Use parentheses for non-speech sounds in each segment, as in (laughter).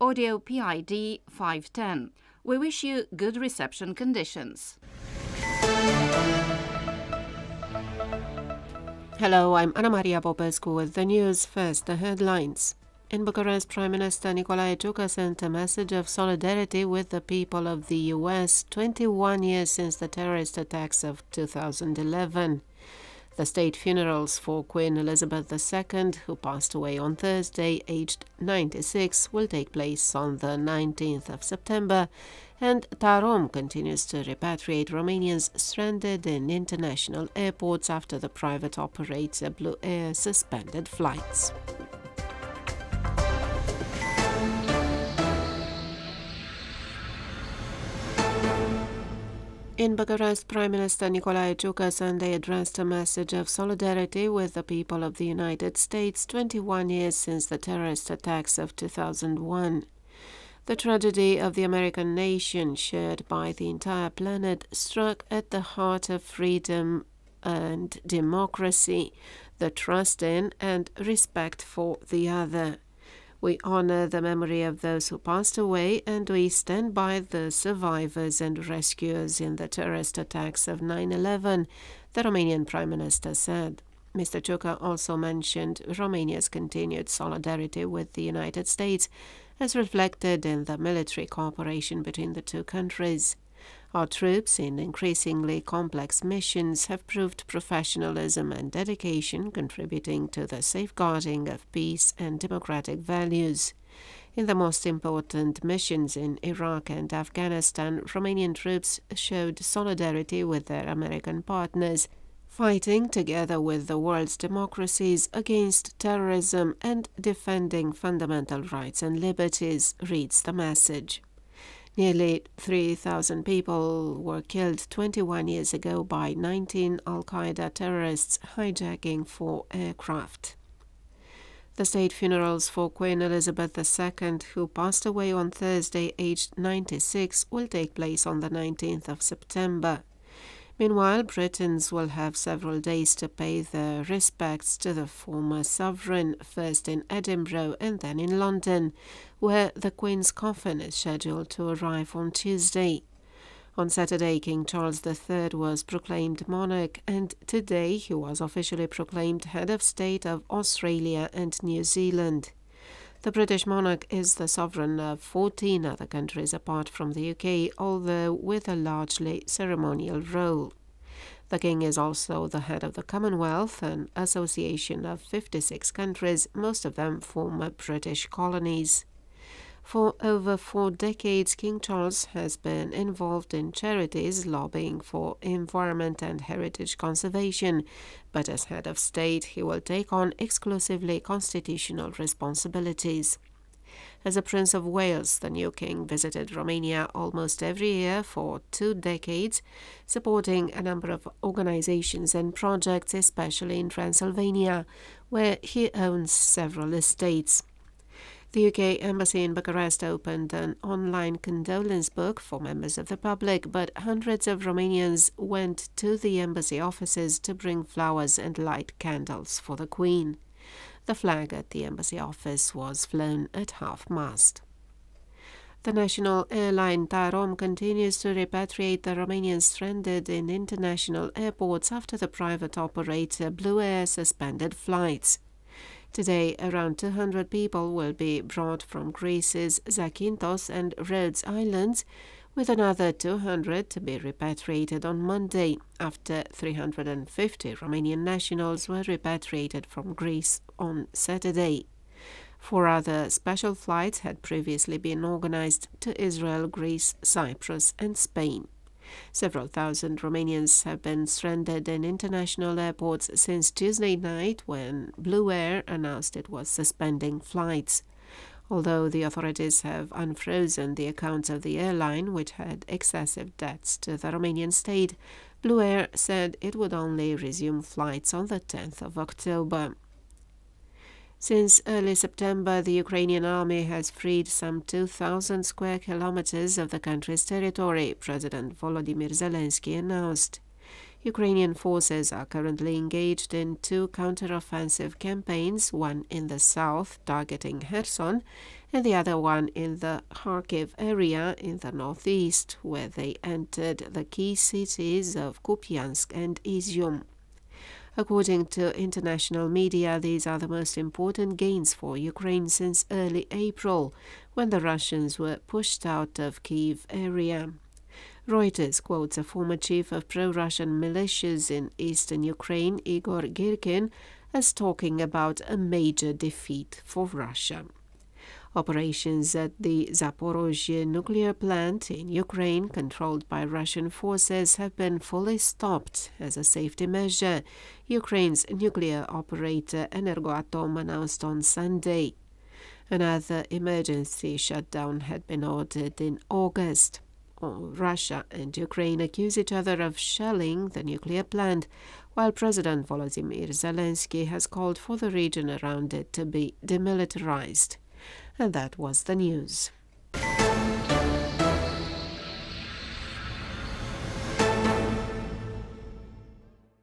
Audio PID 510. We wish you good reception conditions. Hello, I'm Anna Maria Popescu with the news. First, the headlines. In Bucharest, Prime Minister Nicolae Ciucă sent a message of solidarity with the people of the US 21 years since the terrorist attacks of 2011. The state funerals for Queen Elizabeth II, who passed away on Thursday, aged 96, will take place on the 19th of September and Tarom continues to repatriate Romanians stranded in international airports after the private operator Blue Air suspended flights. In Bucharest, Prime Minister Nicolae Ciucă Sunday addressed a message of solidarity with the people of the United States 21 years since the terrorist attacks of 2001. The tragedy of the American nation, shared by the entire planet, struck at the heart of freedom and democracy, the trust in and respect for the other. We honor the memory of those who passed away and we stand by the survivors and rescuers in the terrorist attacks of 9 11, the Romanian Prime Minister said. Mr. Ciucă also mentioned Romania's continued solidarity with the United States as reflected in the military cooperation between the two countries. Our troops in increasingly complex missions have proved professionalism and dedication, contributing to the safeguarding of peace and democratic values. In the most important missions in Iraq and Afghanistan, Romanian troops showed solidarity with their American partners fighting together with the world's democracies against terrorism and defending fundamental rights and liberties, reads the message. Nearly 3,000 people were killed 21 years ago by 19 Al Qaeda terrorists hijacking four aircraft. The state funerals for Queen Elizabeth II, who passed away on Thursday aged 96, will take place on the 19th of September. Meanwhile, Britons will have several days to pay their respects to the former sovereign, first in Edinburgh and then in London, where the Queen's coffin is scheduled to arrive on Tuesday. On Saturday, King Charles III was proclaimed monarch, and today he was officially proclaimed head of state of Australia and New Zealand. The British monarch is the sovereign of 14 other countries apart from the UK, although with a largely ceremonial role. The king is also the head of the Commonwealth, an association of 56 countries, most of them former British colonies. For over four decades, King Charles has been involved in charities lobbying for environment and heritage conservation, but as head of state, he will take on exclusively constitutional responsibilities. As a Prince of Wales, the new king visited Romania almost every year for two decades, supporting a number of organizations and projects, especially in Transylvania, where he owns several estates. The UK Embassy in Bucharest opened an online condolence book for members of the public, but hundreds of Romanians went to the embassy offices to bring flowers and light candles for the Queen. The flag at the embassy office was flown at half mast. The national airline Tarom continues to repatriate the Romanians stranded in international airports after the private operator Blue Air suspended flights. Today, around 200 people will be brought from Greece's Zakynthos and Rhodes Islands, with another 200 to be repatriated on Monday after 350 Romanian nationals were repatriated from Greece on Saturday. Four other special flights had previously been organized to Israel, Greece, Cyprus, and Spain. Several thousand Romanians have been stranded in international airports since Tuesday night when Blue Air announced it was suspending flights. Although the authorities have unfrozen the accounts of the airline, which had excessive debts to the Romanian state, Blue Air said it would only resume flights on the 10th of October. Since early September, the Ukrainian army has freed some 2,000 square kilometers of the country's territory, President Volodymyr Zelensky announced. Ukrainian forces are currently engaged in two counteroffensive campaigns, one in the south targeting Kherson and the other one in the Kharkiv area in the northeast, where they entered the key cities of Kupiansk and Izium. According to international media, these are the most important gains for Ukraine since early April, when the Russians were pushed out of Kiev area. Reuters quotes a former chief of pro Russian militias in eastern Ukraine, Igor Girkin, as talking about a major defeat for Russia. Operations at the Zaporozhye nuclear plant in Ukraine, controlled by Russian forces, have been fully stopped as a safety measure, Ukraine's nuclear operator Energoatom announced on Sunday. Another emergency shutdown had been ordered in August. Uh, Russia and Ukraine accuse each other of shelling the nuclear plant, while President Volodymyr Zelensky has called for the region around it to be demilitarized. And that was the news.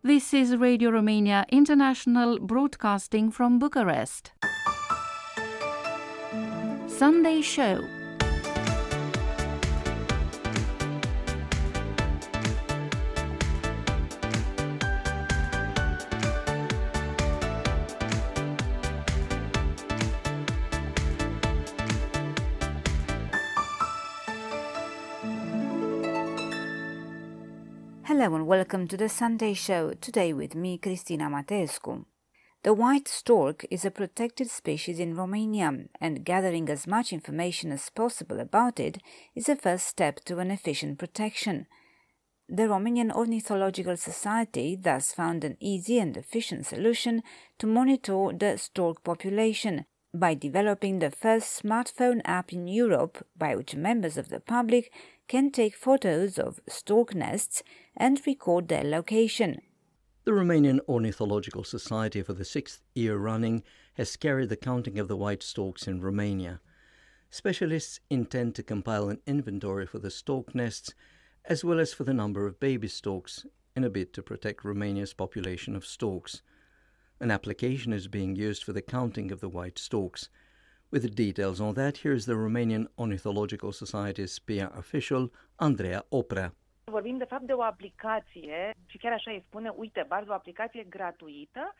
This is Radio Romania International broadcasting from Bucharest. Sunday Show Hello and welcome to the Sunday Show, today with me, Cristina Matescu. The white stork is a protected species in Romania, and gathering as much information as possible about it is a first step to an efficient protection. The Romanian Ornithological Society thus found an easy and efficient solution to monitor the stork population by developing the first smartphone app in Europe by which members of the public can take photos of stork nests and record their location. The Romanian Ornithological Society, for the sixth year running, has carried the counting of the white storks in Romania. Specialists intend to compile an inventory for the stork nests as well as for the number of baby storks in a bid to protect Romania's population of storks. An application is being used for the counting of the white storks. With the details on that, here's the Romanian Ornithological Society's PR official, Andrea Oprea. Vorbim de fapt de o aplicație și chiar așa îi spune, uite, barza, o aplicație gratuită.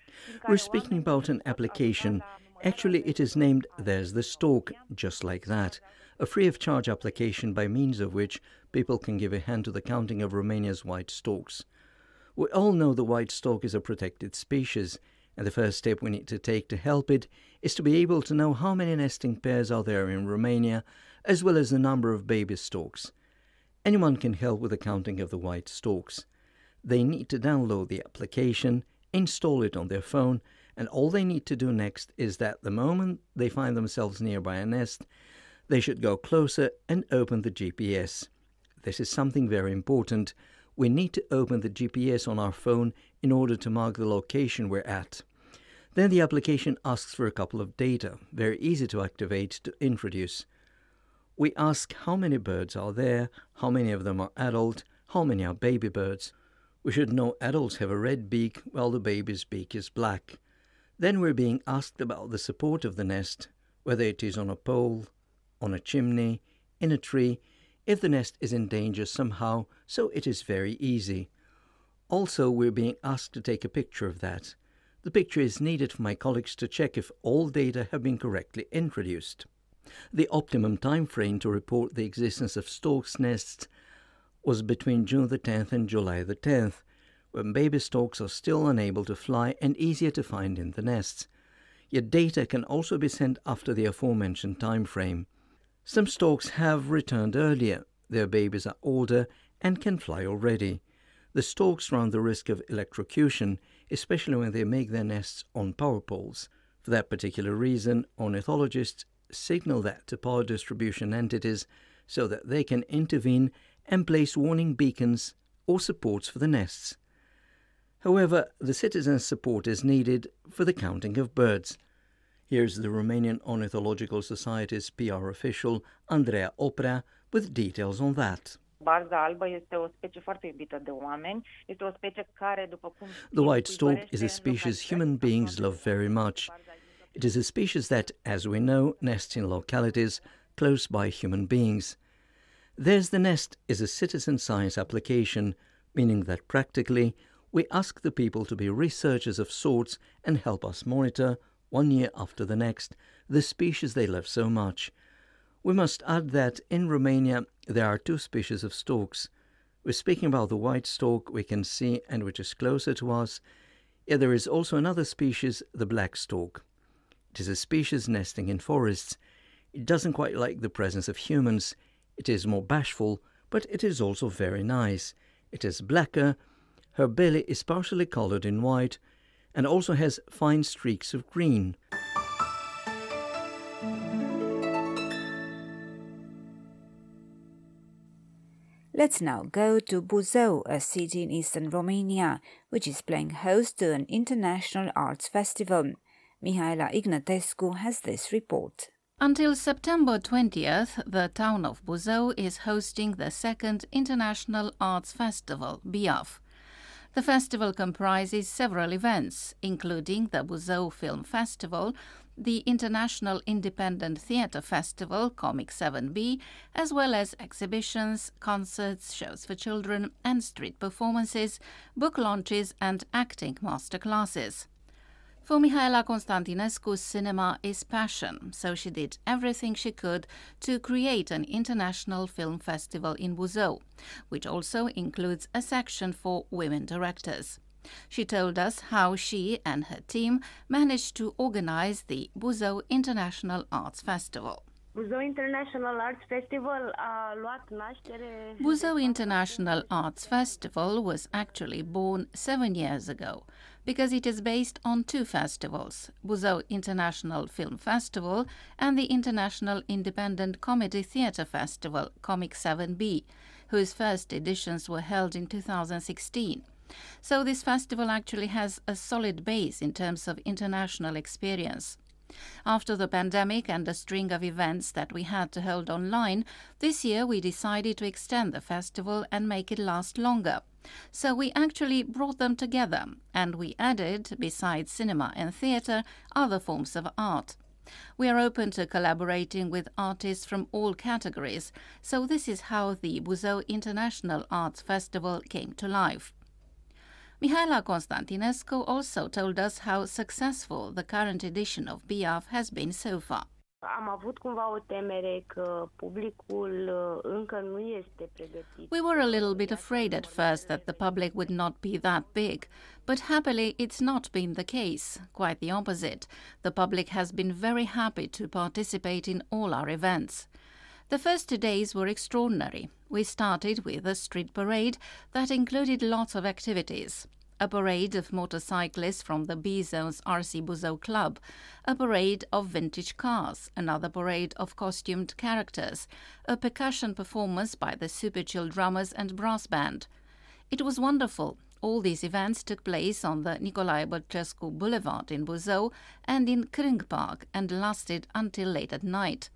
We're speaking about an application. Actually, it is named There's the Stork, just like that. A free of charge application by means of which people can give a hand to the counting of Romania's white storks. We all know the white stork is a protected species, and the first step we need to take to help it is to be able to know how many nesting pairs are there in Romania, as well as the number of baby storks. Anyone can help with the counting of the white storks. They need to download the application, install it on their phone, and all they need to do next is that the moment they find themselves nearby a nest, they should go closer and open the GPS. This is something very important. We need to open the GPS on our phone in order to mark the location we're at. Then the application asks for a couple of data, very easy to activate to introduce. We ask how many birds are there, how many of them are adult, how many are baby birds. We should know adults have a red beak while the baby's beak is black. Then we're being asked about the support of the nest, whether it is on a pole, on a chimney, in a tree, if the nest is in danger somehow, so it is very easy. Also, we're being asked to take a picture of that. The picture is needed for my colleagues to check if all data have been correctly introduced. The optimum time frame to report the existence of storks' nests was between June the 10th and July the 10th, when baby storks are still unable to fly and easier to find in the nests. Yet data can also be sent after the aforementioned time frame. Some storks have returned earlier. Their babies are older and can fly already. The storks run the risk of electrocution, especially when they make their nests on power poles. For that particular reason, ornithologists signal that to power distribution entities so that they can intervene and place warning beacons or supports for the nests. However, the citizens' support is needed for the counting of birds. Here's the Romanian Ornithological Society's PR official, Andrea Oprea, with details on that. Barza albă este o specie foarte iubită de oameni. Este o specie care, după cum The white stork is a species human beings love very much. It is a species that, as we know, nests in localities close by human beings. There's the Nest is a citizen science application, meaning that practically we ask the people to be researchers of sorts and help us monitor, one year after the next, the species they love so much. We must add that in Romania there are two species of storks. We're speaking about the white stork we can see and which is closer to us, yet there is also another species, the black stork. It is a species nesting in forests. It doesn't quite like the presence of humans. It is more bashful, but it is also very nice. It is blacker, her belly is partially colored in white, and also has fine streaks of green. Let's now go to Buzău, a city in eastern Romania, which is playing host to an international arts festival. Mihaela Ignatescu has this report. Until September 20th, the town of Buzău is hosting the second International Arts Festival, BIAF. The festival comprises several events, including the Buzău Film Festival, the International Independent Theatre Festival, Comic 7B, as well as exhibitions, concerts, shows for children, and street performances, book launches, and acting masterclasses. For Mihaela Constantinescu, cinema is passion, so she did everything she could to create an international film festival in Buzău, which also includes a section for women directors. She told us how she and her team managed to organize the Buzău International Arts Festival. Buzău International Arts Festival a luat naștere... Buzău International Arts Festival was actually born seven years ago because it is based on two festivals, Buzău International Film Festival and the International Independent Comedy Theatre Festival, Comic 7B, whose first editions were held in 2016. So this festival actually has a solid base in terms of international experience. After the pandemic and a string of events that we had to hold online, this year we decided to extend the festival and make it last longer. So we actually brought them together and we added, besides cinema and theatre, other forms of art. We are open to collaborating with artists from all categories, so this is how the Buzău International Arts Festival came to life. Mihaela Constantinescu also told us how successful the current edition of BIAF has been so far. Am avut cumva o temere că publicul uh, încă nu este pregătit. We were a little bit afraid at first that the public would not be that big, but happily it's not been the case. Quite the opposite. The public has been very happy to participate in all our events. The first two days were extraordinary. We started with a street parade that included lots of activities. A parade of motorcyclists from the B Zone's RC Buzău Club, a parade of vintage cars, another parade of costumed characters, a percussion performance by the Super Chill drummers and brass band. It was wonderful. All these events took place on the Nicolae Bălcescu Boulevard in Buzău and in Crâng Park and lasted until late at night.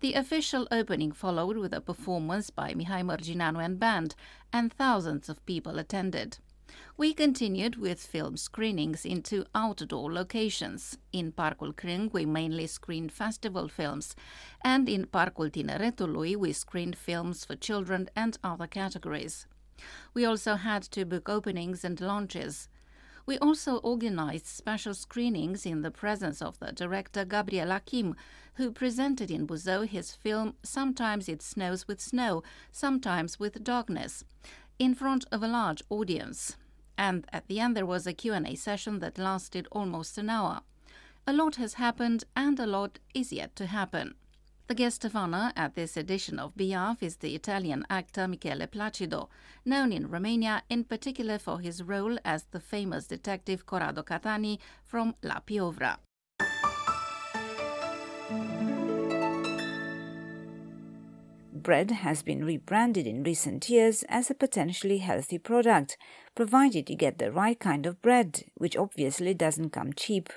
The official opening followed with a performance by Mihai Mărgineanu and band, and thousands of people attended. We continued with film screenings in two outdoor locations. In Parcul Crâng, we mainly screened festival films, and in Parcul Tineretului, we screened films for children and other categories. We also had to book openings and launches. We also organized special screenings in the presence of the director Gabriel Achim, who presented in Buzău his film Sometimes It Snows with Snow, Sometimes with Darkness, in front of a large audience. And at the end there was a Q&A session that lasted almost an hour. A lot has happened and a lot is yet to happen. The guest of honor at this edition of BIAF is the Italian actor Michele Placido, known in Romania in particular for his role as the famous detective Corrado Cattani from La Piovra. Bread has been rebranded in recent years as a potentially healthy product, provided you get the right kind of bread, which obviously doesn't come cheap.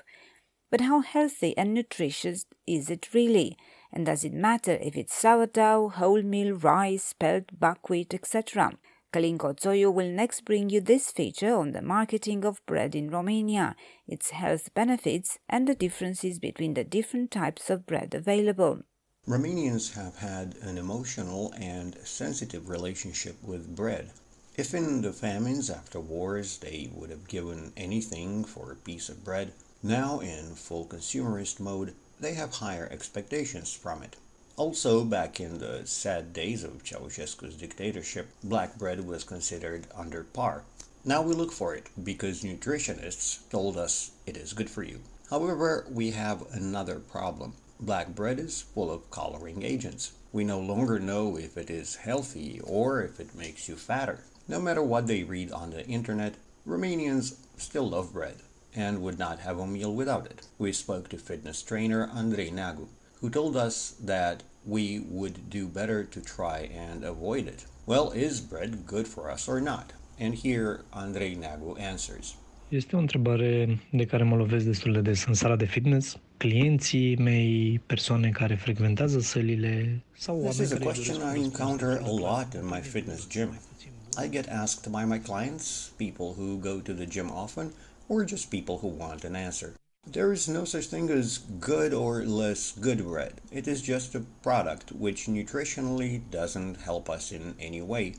But how healthy and nutritious is it really? And does it matter if it's sourdough, wholemeal, rice, spelt, buckwheat, etc.? Călin Coțoiu will next bring you this feature on the marketing of bread in Romania, its health benefits, and the differences between the different types of bread available. Romanians have had an emotional and sensitive relationship with bread. If in the famines after wars they would have given anything for a piece of bread, now in full consumerist mode, they have higher expectations from it. Also, back in the sad days of Ceausescu's dictatorship, black bread was considered under par. Now we look for it because nutritionists told us it is good for you. However, we have another problem. Black bread is full of coloring agents. We no longer know if it is healthy or if it makes you fatter. No matter what they read on the internet, Romanians still love bread and would not have a meal without it. We spoke to fitness trainer Andrei Nagu, who told us that we would do better to try and avoid it. Well, is bread good for us or not? And here Andrei Nagu answers. Este o întrebare de care mă lovesc destul de des în sala de fitness. Clienții mei, persoane care frecventează sălile sau This oameni is a question I encounter a lot in my fitness gym. I get asked by my clients, people who go to the gym often, or just people who want an answer. There is no such thing as good or less good bread. It is just a product which nutritionally doesn't help us in any way,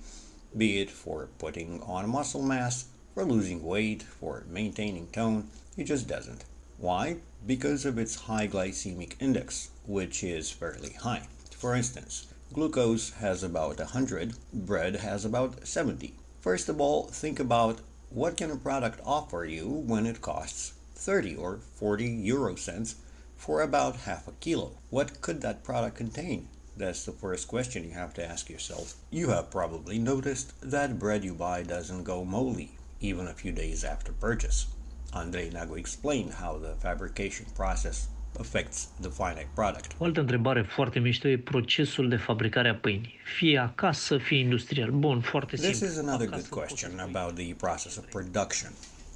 be it for putting on muscle mass, for losing weight, for maintaining tone. It just doesn't. Why? Because of its high glycemic index, which is fairly high. For instance, glucose has about 100, bread has about 70. First of all, think about what can a product offer you when it costs 30 or 40 euro cents for about half a kilo? What could that product contain? That's the first question you have to ask yourself. You have probably noticed that bread you buy doesn't go moldy even a few days after purchase. Andrei Nagu explained how the fabrication process affects the final product. O altă întrebare foarte mișto e procesul de fabricare a pâinii. Fie acasă, fie industrial. Bun, foarte simplu. This is another Acasă good question about the process of production.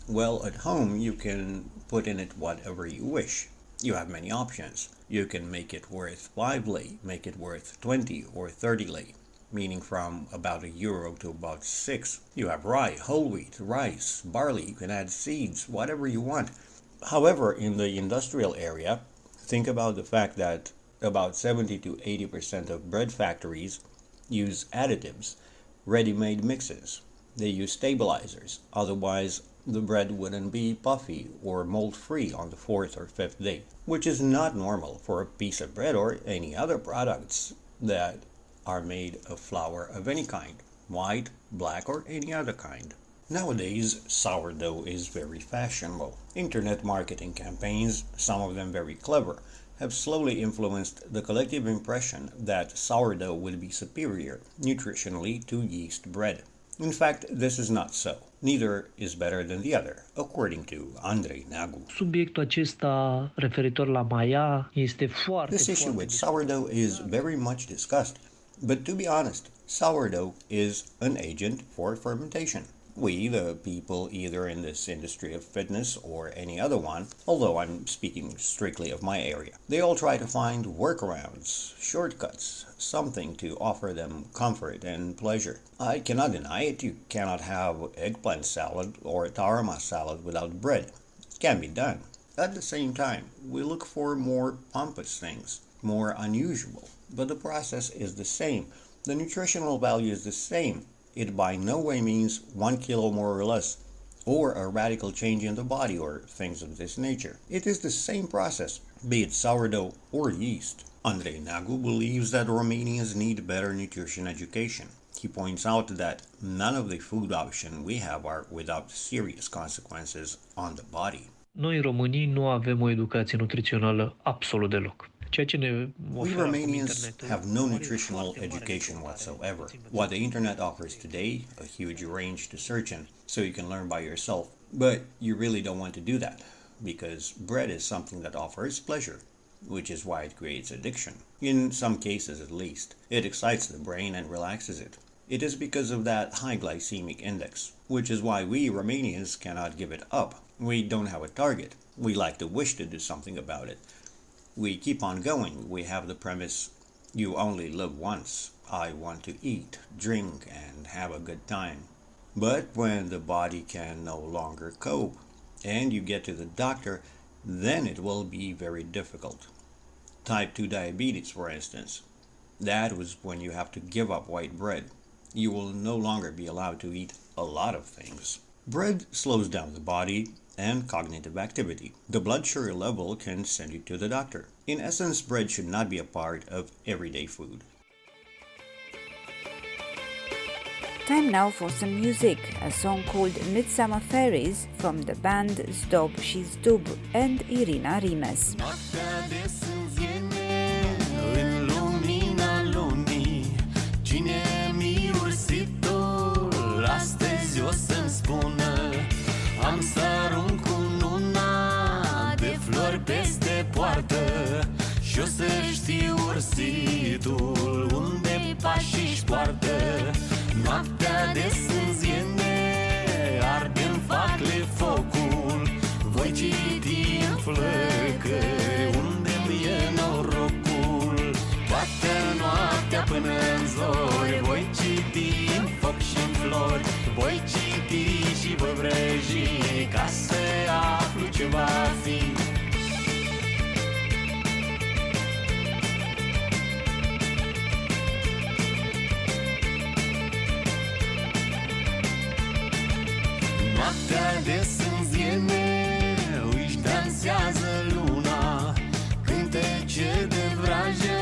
Well, at home, you can put in it whatever you wish. You have many options. You can make it worth 5 lei, make it worth 20 or 30 lei, meaning from about a euro to about 6. You have rye, whole wheat, rice, barley, you can add seeds, whatever you want. However, in the industrial area, think about the fact that about 70 to 80% of bread factories use additives, ready made mixes. They use stabilizers, otherwise, the bread wouldn't be puffy or mold free on the fourth or fifth day, which is not normal for a piece of bread or any other products that are made of flour of any kind white, black, or any other kind. Nowadays, sourdough is very fashionable. Internet marketing campaigns, some of them very clever, have slowly influenced the collective impression that sourdough would be superior nutritionally to yeast bread. In fact, this is not so. Neither is better than the other, according to Andrei Nagu. Subiectul acesta referitor la maia este foarte, This issue with sourdough is very much discussed, but to be honest, sourdough is an agent for fermentation. We, the people either in this industry of fitness or any other one, although I'm speaking strictly of my area, they all try to find workarounds, shortcuts, something to offer them comfort and pleasure. I cannot deny it, you cannot have eggplant salad or tarama salad without bread. It can be done. At the same time, we look for more pompous things, more unusual, but the process is the same. The nutritional value is the same. It by no way means one kilo more or less. or a radical change in the body or things of this nature. It is the same process, be it sourdough or yeast. Andrei Nagu believes that Romanians need better nutrition education. He points out that none of the food options we have are without serious consequences on the body. Noi românii nu avem o educație nutrițională absolut deloc. Ceea ce ne We Romanians have no nutritional education whatsoever. What the internet offers today, a huge range to search in, so you can learn by yourself. But you really don't want to do that because bread is something that offers pleasure, which is why it creates addiction. In some cases, at least, it excites the brain and relaxes it. It is because of that high glycemic index, which is why we Romanians cannot give it up. We don't have a target. We like to wish to do something about it, we keep on going. We have the premise you only live once. I want to eat, drink, and have a good time. But when the body can no longer cope and you get to the doctor, then it will be very difficult. Type 2 diabetes, for instance. That was when you have to give up white bread. You will no longer be allowed to eat a lot of things. Bread slows down the body and cognitive activity. The blood sugar level can send you to the doctor. In essence, bread should not be a part of everyday food. Time now for some music, a song called Midsummer Fairies from the band Zdob și Zdub and Irina Rimes. Noaptea de sânziene în lumina lunii Cine mirositul astăzi o să-mi spună Și o să știu ursitul unde pașii-și poartă. Noaptea de sânziene arde în facle focul. Voi citi în flăcări unde-mi e norocul. Toată noaptea până în zori Voi citi în foc și în flori. Voi citi și voi vrăji Ca să aflu ce va fi Noaptea de sânziene își dansează luna. Cântece de vrajă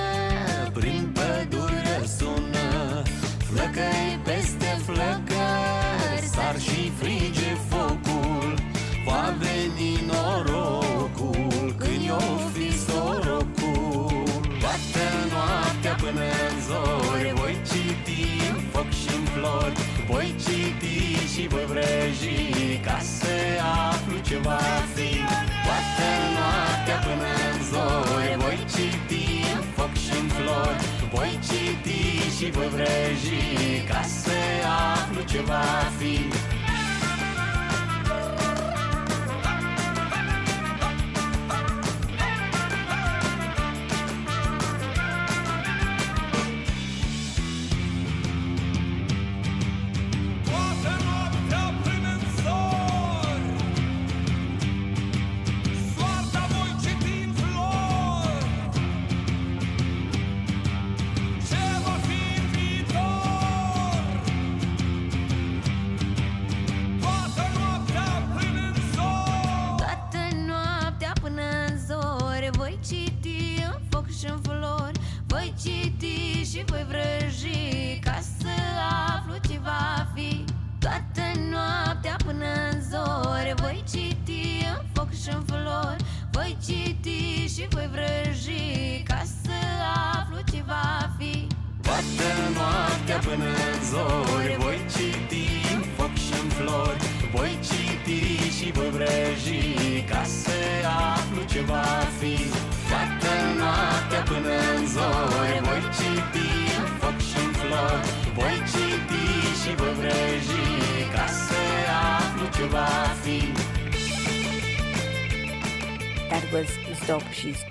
prin pădure sună. Flăcăi peste flăcări sar și frige focul. Va veni norocul și voi vrăji Ca să aflu ce va fi. Toată noaptea până în zori Voi citi în foc și în flori. Voi citi și voi vrăji Ca să aflu ce va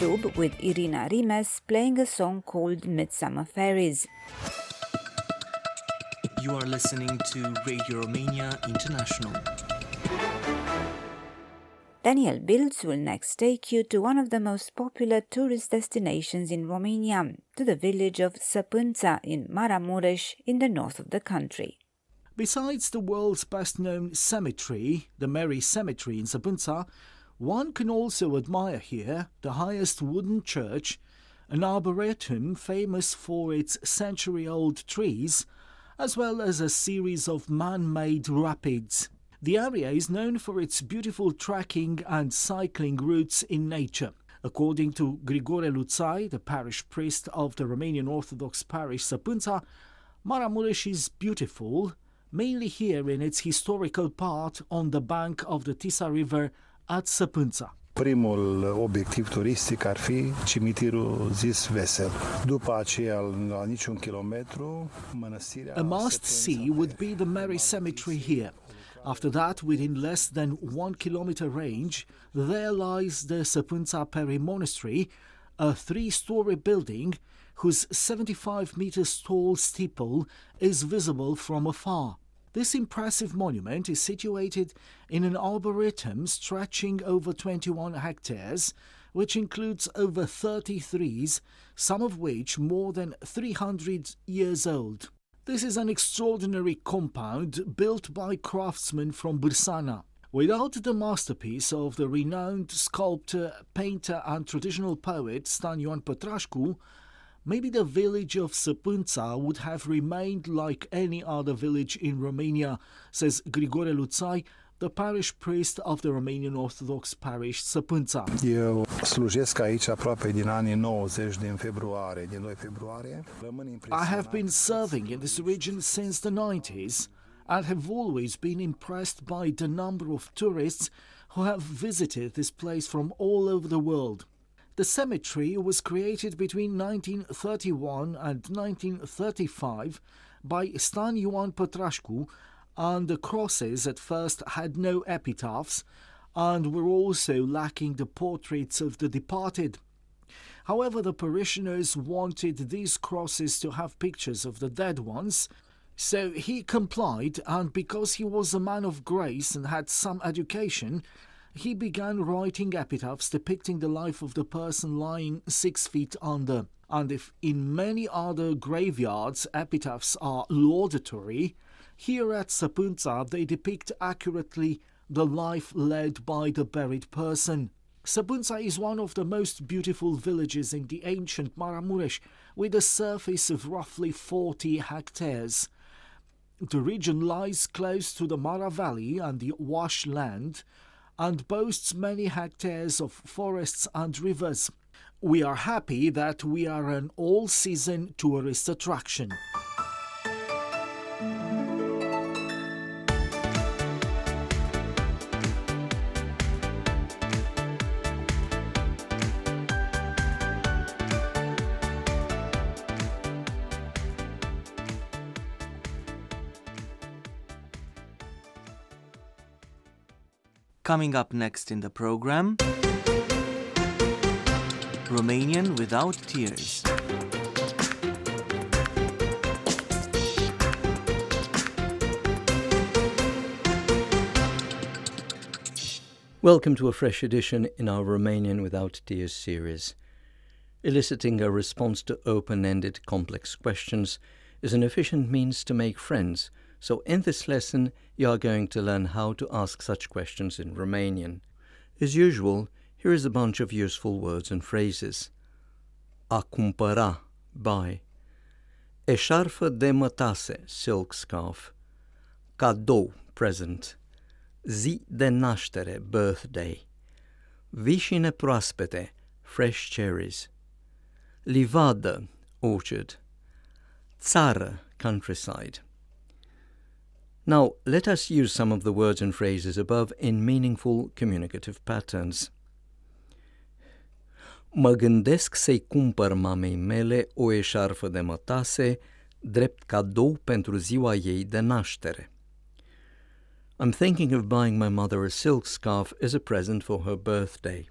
Zdob with Irina Rimes playing a song called Midsummer Fairies. You are listening to Radio Romania International. Daniel Bilț will next take you to one of the most popular tourist destinations in Romania, to the village of Săpânța in Maramureș in the north of the country. Besides the world's best known cemetery, the Merry Cemetery in Săpânța, one can also admire here the highest wooden church, an arboretum famous for its century old trees, as well as a series of man made rapids. The area is known for its beautiful trekking and cycling routes in nature. According to Grigore Luțai, the parish priest of the Romanian Orthodox parish Săpânța, Maramureș is beautiful, mainly here in its historical part on the bank of the Tisa River at Săpânța. Primul obiectiv turistic ar fi cimitirul zis Vesel. După aceea, la niciun kilometru, mănăstirea... A must see would be the Merry Cemetery here. After that, within less than one kilometer range, there lies the Săpânța Peri Monastery, a three-story building whose 75 meters tall steeple is visible from afar. This impressive monument is situated in an arboretum stretching over 21 hectares, which includes over 30 trees, some of which more than 300 years old. This is an extraordinary compound built by craftsmen from Bârsana. Without the masterpiece of the renowned sculptor, painter, and traditional poet Stan Ioan Pătrașcu, maybe the village of Săpânța would have remained like any other village in Romania, says Grigore Luțai, the parish priest of the Romanian Orthodox parish Săpânța. Eu slujesc aici aproape din anii 90, din februarie, din 2 februarie. Rămân I have been serving in this region since the 90s and have always been impressed by the number of tourists who have visited this place from all over the world. The cemetery was created between 1931 and 1935 by Stan Ioan Pătrașcu, and the crosses at first had no epitaphs and were also lacking the portraits of the departed. However, the parishioners wanted these crosses to have pictures of the dead ones, so he complied, and because he was a man of grace and had some education, he began writing epitaphs depicting the life of the person lying six feet under. And if in many other graveyards epitaphs are laudatory, here at Săpânța they depict accurately the life led by the buried person. Săpânța is one of the most beautiful villages in the ancient Maramureș, with a surface of roughly 40 hectares. The region lies close to the Mara Valley and the Oaș land and boasts many hectares of forests and rivers. We are happy that we are an all season tourist attraction. Coming up next in the program Romanian without tears. Welcome to a fresh edition in our Romanian Without Tears series. Eliciting a response to open ended complex questions is an efficient means to make friends, so in this lesson you are going to learn how to ask such questions in Romanian. As usual, here is a bunch of useful words and phrases. A cumpăra, buy. Eșarfă de mătase, silk scarf. Cadou, present. Zi de naștere, birthday. Vișine proaspete, fresh cherries. Livadă, orchard. Țară, countryside. Now, let us use some of the words and phrases above in meaningful communicative patterns. Mă gândesc să-i cumpăr mamei mele o eșarfă de mătase, drept cadou pentru ziua ei de naștere. I'm thinking of buying my mother a silk scarf as a present for her birthday.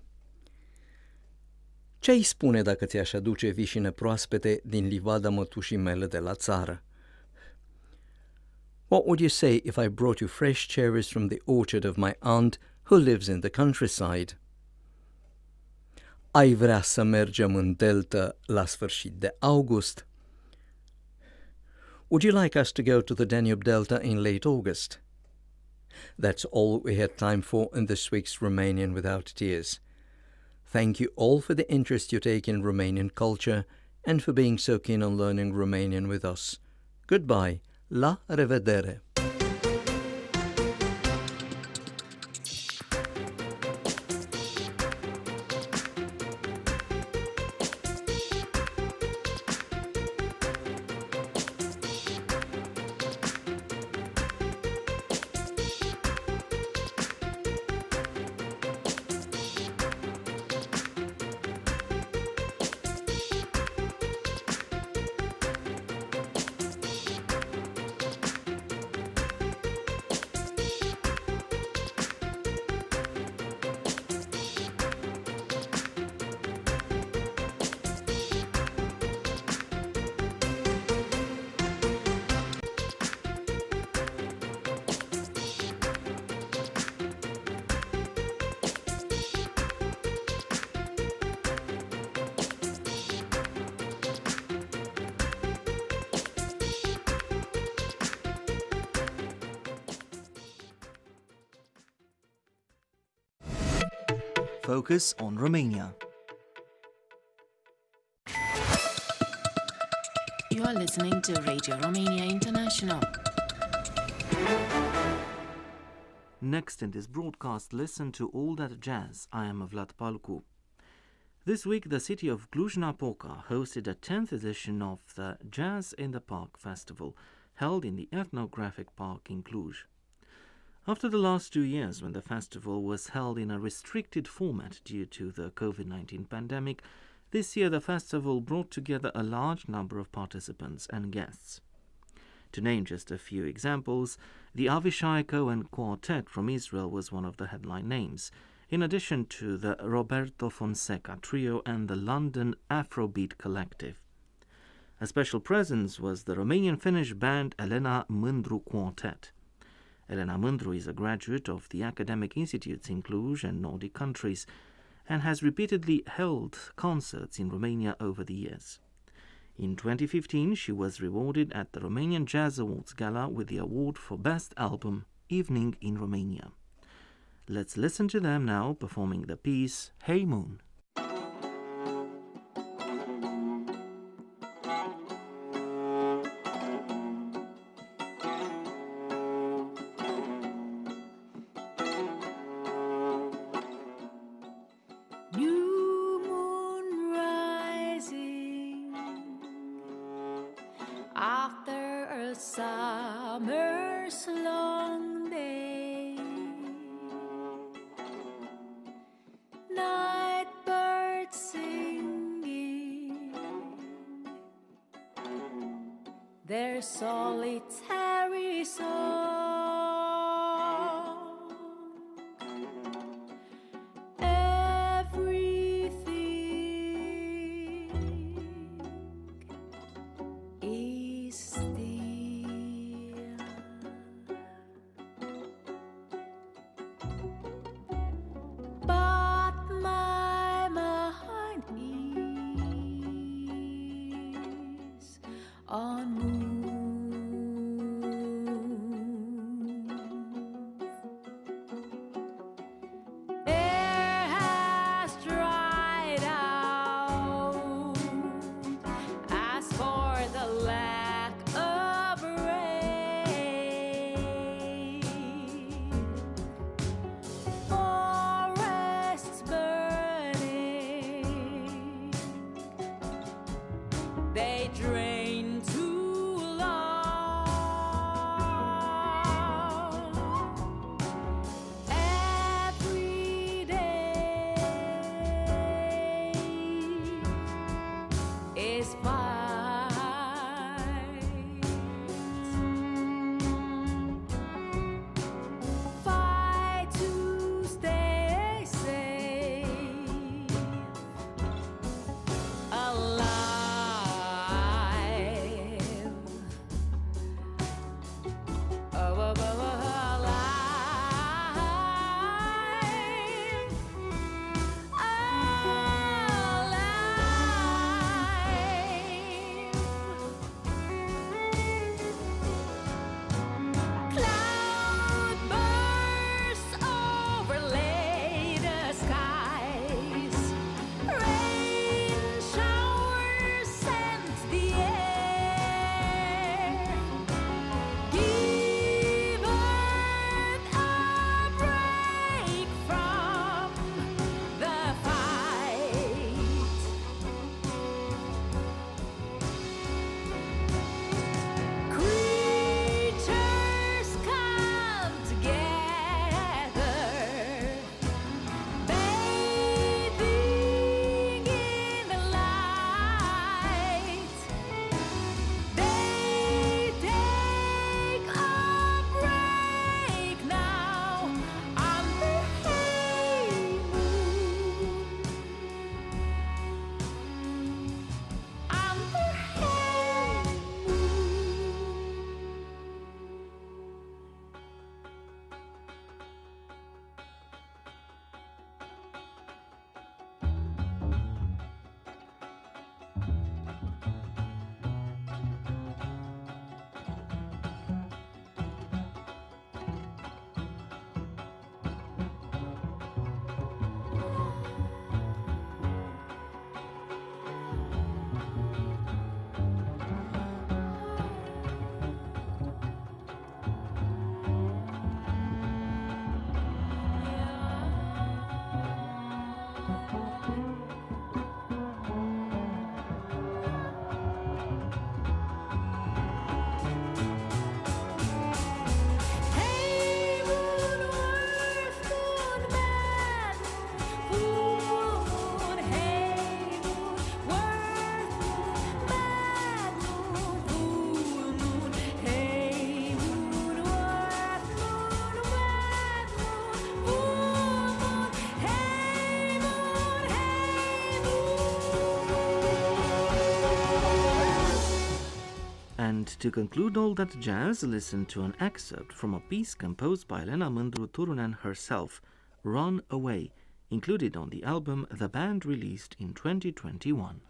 Ce îi spune dacă ți-aș aduce vișine proaspete din livada mătușii mele de la țară? What would you say if I brought you fresh cherries from the orchard of my aunt who lives in the countryside? Ai vrea să mergem în delta la sfârșit de august? Would you like us to go to the Danube Delta in late August? That's all we had time for in this week's Romanian Without Tears. Thank you all for the interest you take in Romanian culture and for being so keen on learning Romanian with us. Goodbye. La revedere. Focus on Romania. You are listening to Radio Romania International. Next in this broadcast, listen to All That Jazz. I am Vlad Palcu. This week, the city of Cluj-Napoca hosted a 10th edition of the Jazz in the Park Festival, held in the Ethnographic Park in Cluj. After the last two years, when the festival was held in a restricted format due to the COVID 19 pandemic, this year the festival brought together a large number of participants and guests. To name just a few examples, the Avishai Cohen Quartet from Israel was one of the headline names, in addition to the Roberto Fonseca Trio and the London Afrobeat Collective. A special presence was the Romanian Finnish band Elena Mândru Quartet. Elena Mândru is a graduate of the academic institutes in Cluj and Nordic countries and has repeatedly held concerts in Romania over the years. In 2015, she was rewarded at the Romanian Jazz Awards Gala with the award for Best Album, Evening in Romania. Let's listen to them now performing the piece Hey Moon. To conclude all that jazz, listen to an excerpt from a piece composed by Elena Mândru Turunen herself, Run Away, included on the album the band released in 2021.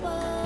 我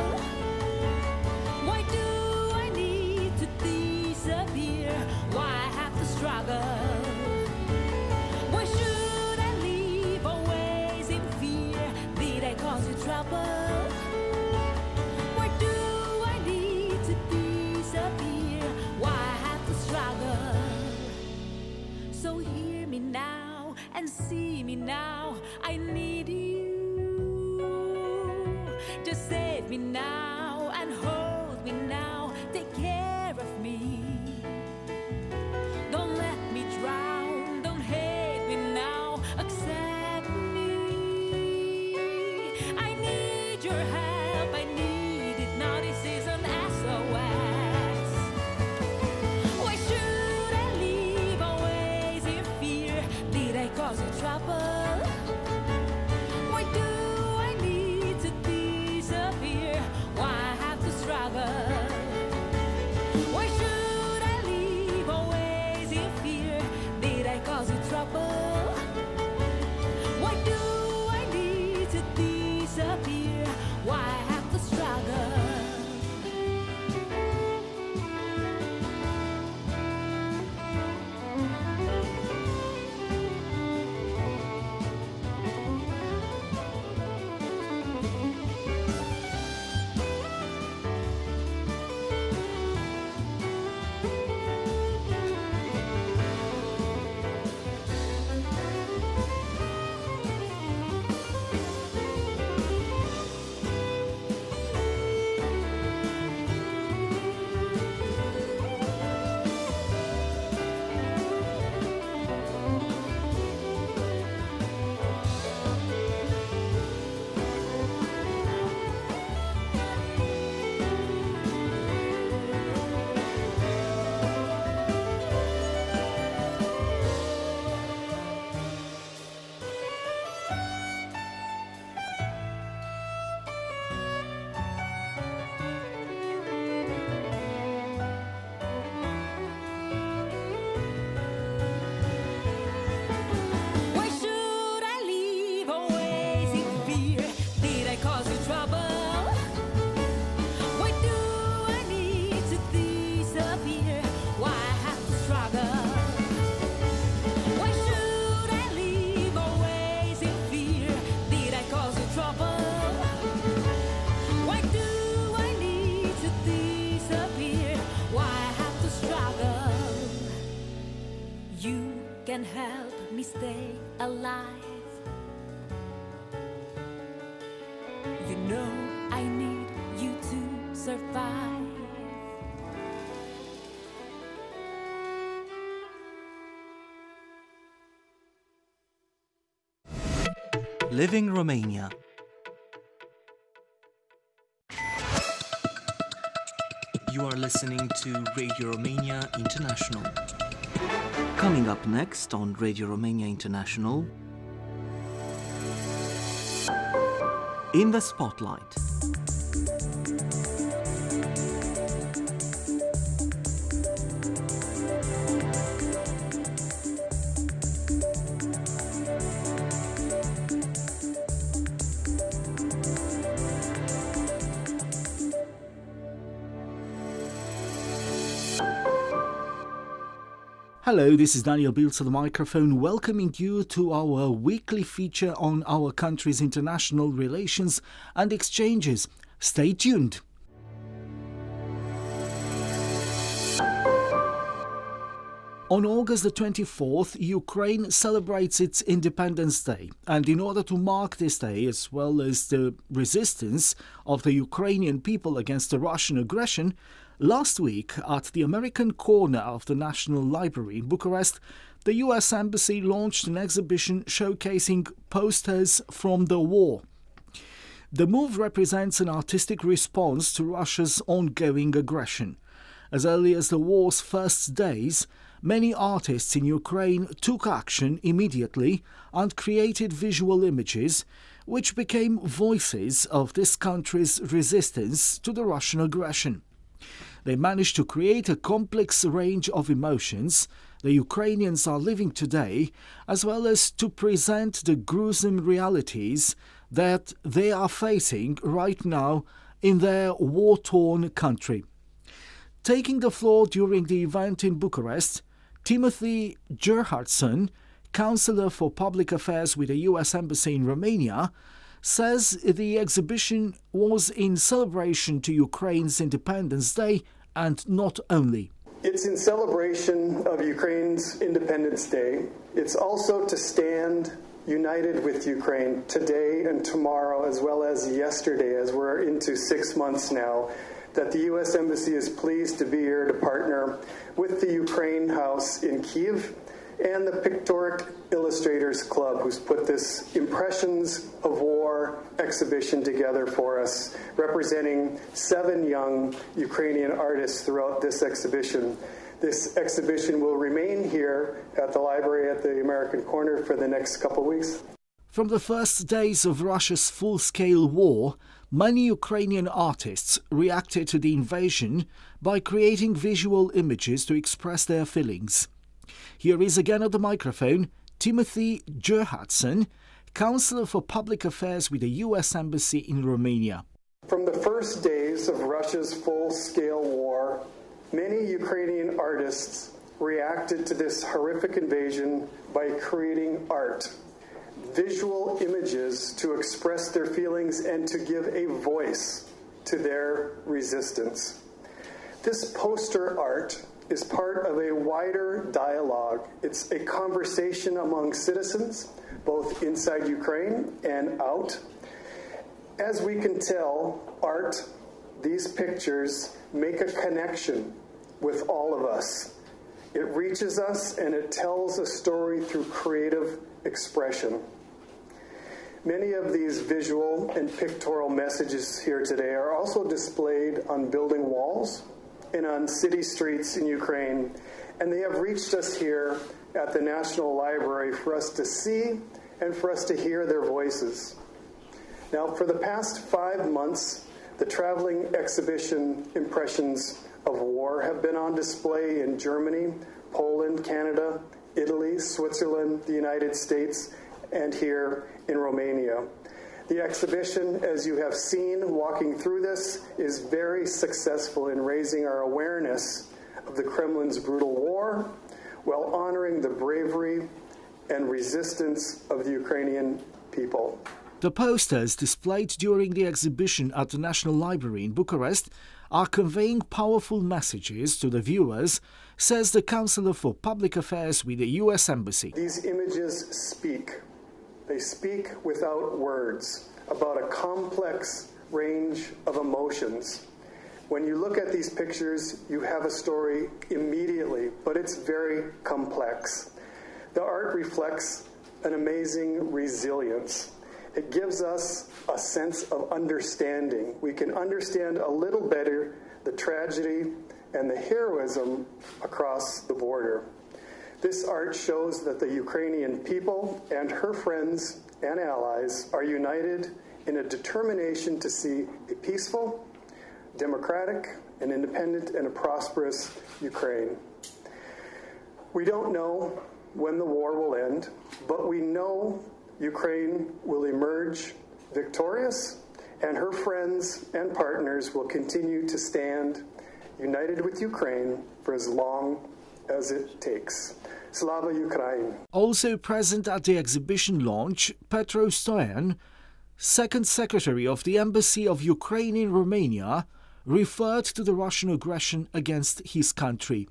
Living Romania. You are listening to Radio Romania International. Coming up next on Radio Romania International. In the Spotlight. Hello, this is Daniel Bilț at the microphone, welcoming you to our weekly feature on our country's international relations and exchanges. Stay tuned. On August the 24th, Ukraine celebrates its Independence Day, and in order to mark this day, as well as the resistance of the Ukrainian people against the Russian aggression, last week at the American corner of the National Library in Bucharest, the US Embassy launched an exhibition showcasing posters from the war. The move represents an artistic response to Russia's ongoing aggression. As early as the war's first days, many artists in Ukraine took action immediately and created visual images which became voices of this country's resistance to the Russian aggression. They managed to create a complex range of emotions the Ukrainians are living today, as well as to present the gruesome realities that they are facing right now in their war torn country. Taking the floor during the event in Bucharest, Timothy Gerhardson, Counselor for Public Affairs with the US Embassy in Romania, says the exhibition was in celebration to Ukraine's Independence Day and not only. It's in celebration of Ukraine's Independence Day. It's also to stand united with Ukraine today and tomorrow, as well as yesterday, as we're into six months now, that the U.S. Embassy is pleased to be here to partner with the Ukraine House in Kiev and the Pictoric Illustrators Club, who's put this Impressions of War exhibition together for us, representing seven young Ukrainian artists throughout this exhibition. This exhibition will remain here at the library at the American Corner for the next couple weeks. From the first days of Russia's full scale war, many Ukrainian artists reacted to the invasion by creating visual images to express their feelings. Here is again at the microphone Timothy Gerhardson, Counselor for Public Affairs with the U.S. Embassy in Romania. From the first days of Russia's full scale war, many Ukrainian artists reacted to this horrific invasion by creating art, visual images to express their feelings and to give a voice to their resistance. This poster art is part of a wider dialogue. It's a conversation among citizens, both inside Ukraine and out. As we can tell, art, these pictures make a connection with all of us. It reaches us and it tells a story through creative expression. Many of these visual and pictorial messages here today are also displayed on building walls and on city streets in Ukraine, and they have reached us here at the National Library for us to see and for us to hear their voices. Now, for the past five months, the traveling exhibition Impressions of War have been on display in Germany, Poland, Canada, Italy, Switzerland, the United States, and here in Romania. The exhibition, as you have seen walking through this, is very successful in raising our awareness of the Kremlin's brutal war while honoring the bravery and resistance of the Ukrainian people. The posters displayed during the exhibition at the National Library in Bucharest are conveying powerful messages to the viewers, says the Counselor for Public Affairs with the US Embassy. These images speak. They speak without words about a complex range of emotions. When you look at these pictures, you have a story immediately, but it's very complex. The art reflects an amazing resilience. It gives us a sense of understanding. We can understand a little better the tragedy and the heroism across the border. This art shows that the Ukrainian people and her friends and allies are united in a determination to see a peaceful, democratic, and independent and a prosperous Ukraine. We don't know when the war will end, but we know Ukraine will emerge victorious and her friends and partners will continue to stand united with Ukraine for as long as it takes. Slava Ukraine. Also present at the exhibition launch, Petro Stoyan, second secretary of the Embassy of Ukraine in Romania, referred to the Russian aggression against his country.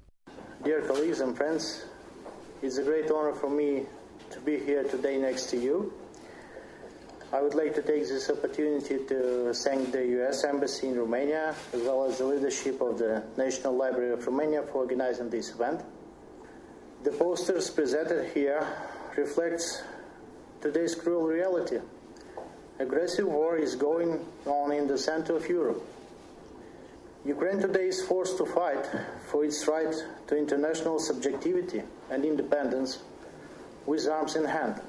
Dear colleagues and friends, it's a great honor for me to be here today next to you. I would like to take this opportunity to thank the US Embassy in Romania as well as the leadership of the National Library of Romania for organizing this event. The posters presented here reflects today's cruel reality. Aggressive war is going on in the center of Europe. Ukraine today is forced to fight for its right to international subjectivity and independence with arms in hand.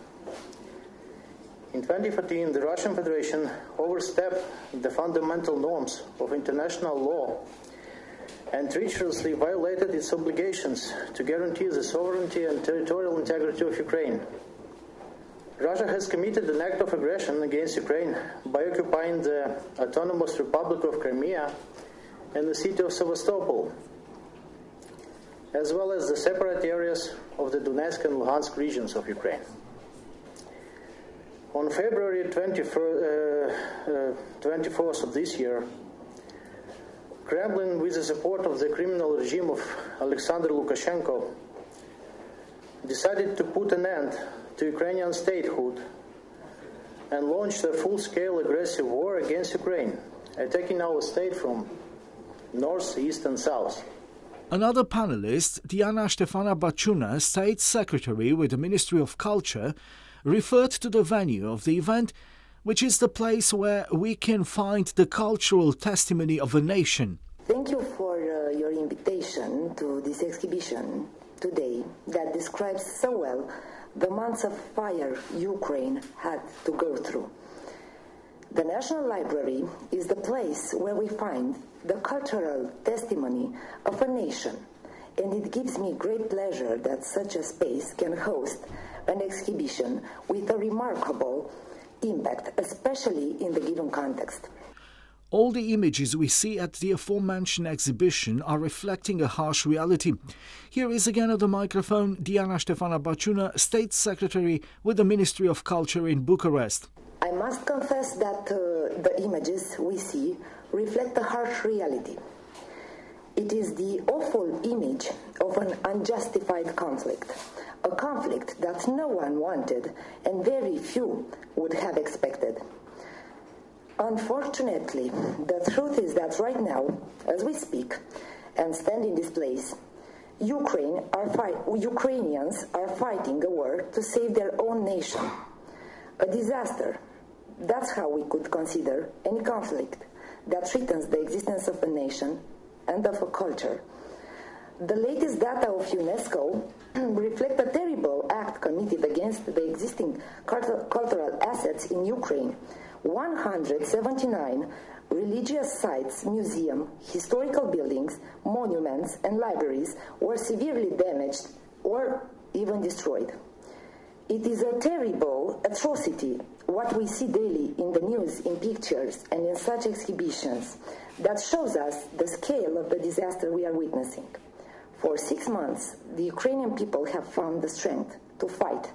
In 2014, the Russian Federation overstepped the fundamental norms of international law and treacherously violated its obligations to guarantee the sovereignty and territorial integrity of Ukraine. Russia has committed an act of aggression against Ukraine by occupying the Autonomous Republic of Crimea and the city of Sevastopol, as well as the separate areas of the Donetsk and Luhansk regions of Ukraine. On February 24th, uh, uh, 24th of this year, Kremlin, with the support of the criminal regime of Alexander Lukashenko, decided to put an end to Ukrainian statehood and launched a full scale aggressive war against Ukraine, attacking our state from north, east, and south. Another panelist, Diana Stefana Baciuna, State Secretary with the Ministry of Culture, referred to the venue of the event, which is the place where we can find the cultural testimony of a nation. Thank you for uh, your invitation to this exhibition today that describes so well the months of fire Ukraine had to go through. The National Library is the place where we find the cultural testimony of a nation, and it gives me great pleasure that such a space can host an exhibition with a remarkable impact, especially in the given context. All the images we see at the aforementioned exhibition are reflecting a harsh reality. Here is again at the microphone Diana Stefana Baciuna, State Secretary with the Ministry of Culture in Bucharest. I must confess that uh, the images we see reflect a harsh reality. It is the awful image of an unjustified conflict, a conflict that no one wanted and very few would have expected. Unfortunately, the truth is that right now, as we speak and stand in this place, Ukraine are fight- Ukrainians are fighting a war to save their own nation. A disaster. That's how we could consider any conflict that threatens the existence of a nation and of a culture. The latest data of UNESCO (clears throat) reflect a terrible act committed against the existing cultu- cultural assets in Ukraine. 179 religious sites, museums, historical buildings, monuments, and libraries were severely damaged or even destroyed. It is a terrible atrocity what we see daily in the news, in pictures, and in such exhibitions that shows us the scale of the disaster we are witnessing. For six months, the Ukrainian people have found the strength to fight.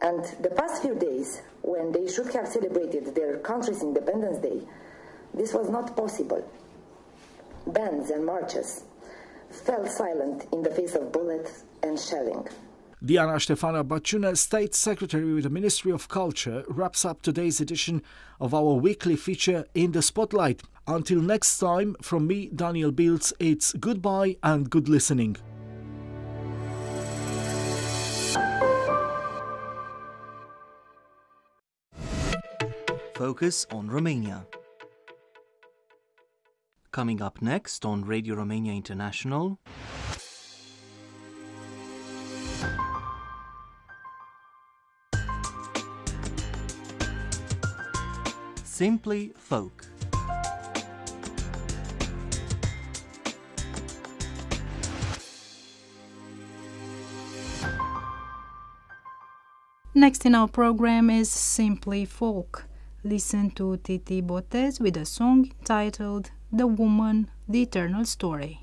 And the past few days, when they should have celebrated their country's Independence Day, this was not possible. Bands and marches fell silent in the face of bullets and shelling. Diana Stefana Baciuna, State Secretary with the Ministry of Culture, wraps up today's edition of our weekly feature In the Spotlight. Until next time, from me, Daniel Bilț, it's goodbye and good listening. focus on Romania. Coming up next on Radio Romania International. Simply Folk. Next in our program is Simply Folk. Listen to Titi Botez with a song titled The Woman, The Eternal Story.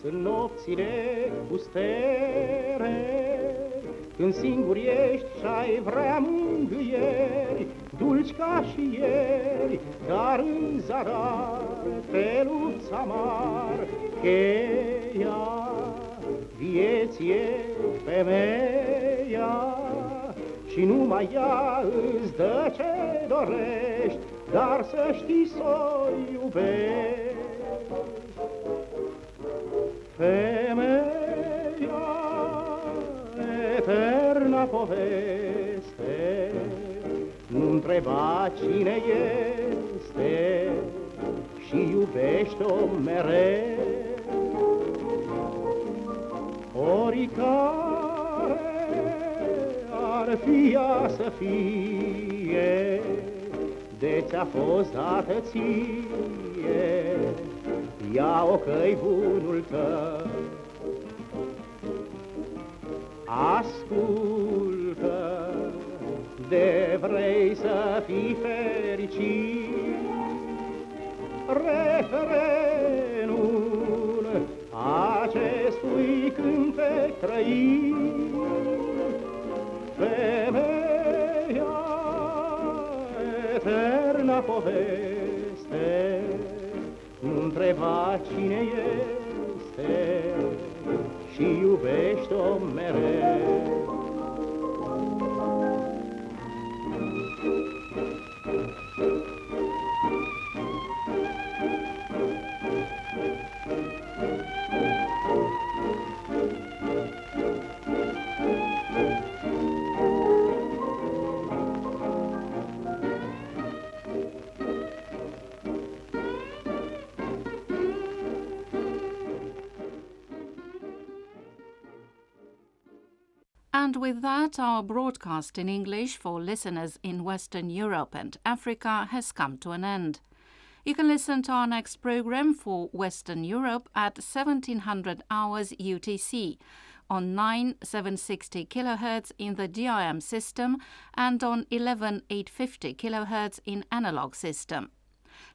Sunt nopțile cu stere Când singur ești și-ai vrea mângâieri Dulci ca și ieri, dar în zadar Te lupți amar Cheia vieții e femeia și numai ea îți dă ce dorești, dar să știi să o iubești. Femeia, eterna poveste, nu întreba cine este și iubește-o mereu. Oricare ar fi ea să fie, de ți-a fost dată ție, ia-o că-i bunul tău. Ascultă, de vrei să fii fericit, refrenul acestui cântec trăit. Femeia, eterna poveste, nu întreba cine este și iubește-o that, our broadcast in English for listeners in Western Europe and Africa has come to an end. You can listen to our next program for Western Europe at 1700 hours UTC on 9760 kHz in the DRM system and on 11850 kHz in analog system.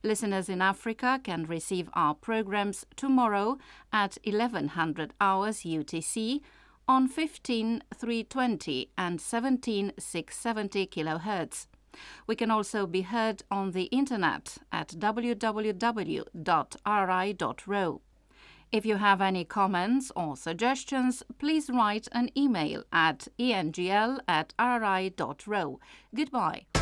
Listeners in Africa can receive our programs tomorrow at 1100 hours UTC on 15320 and 17670 kHz. We can also be heard on the internet at www.ri.ro. If you have any comments or suggestions, please write an email at engl at ri.ro. Goodbye.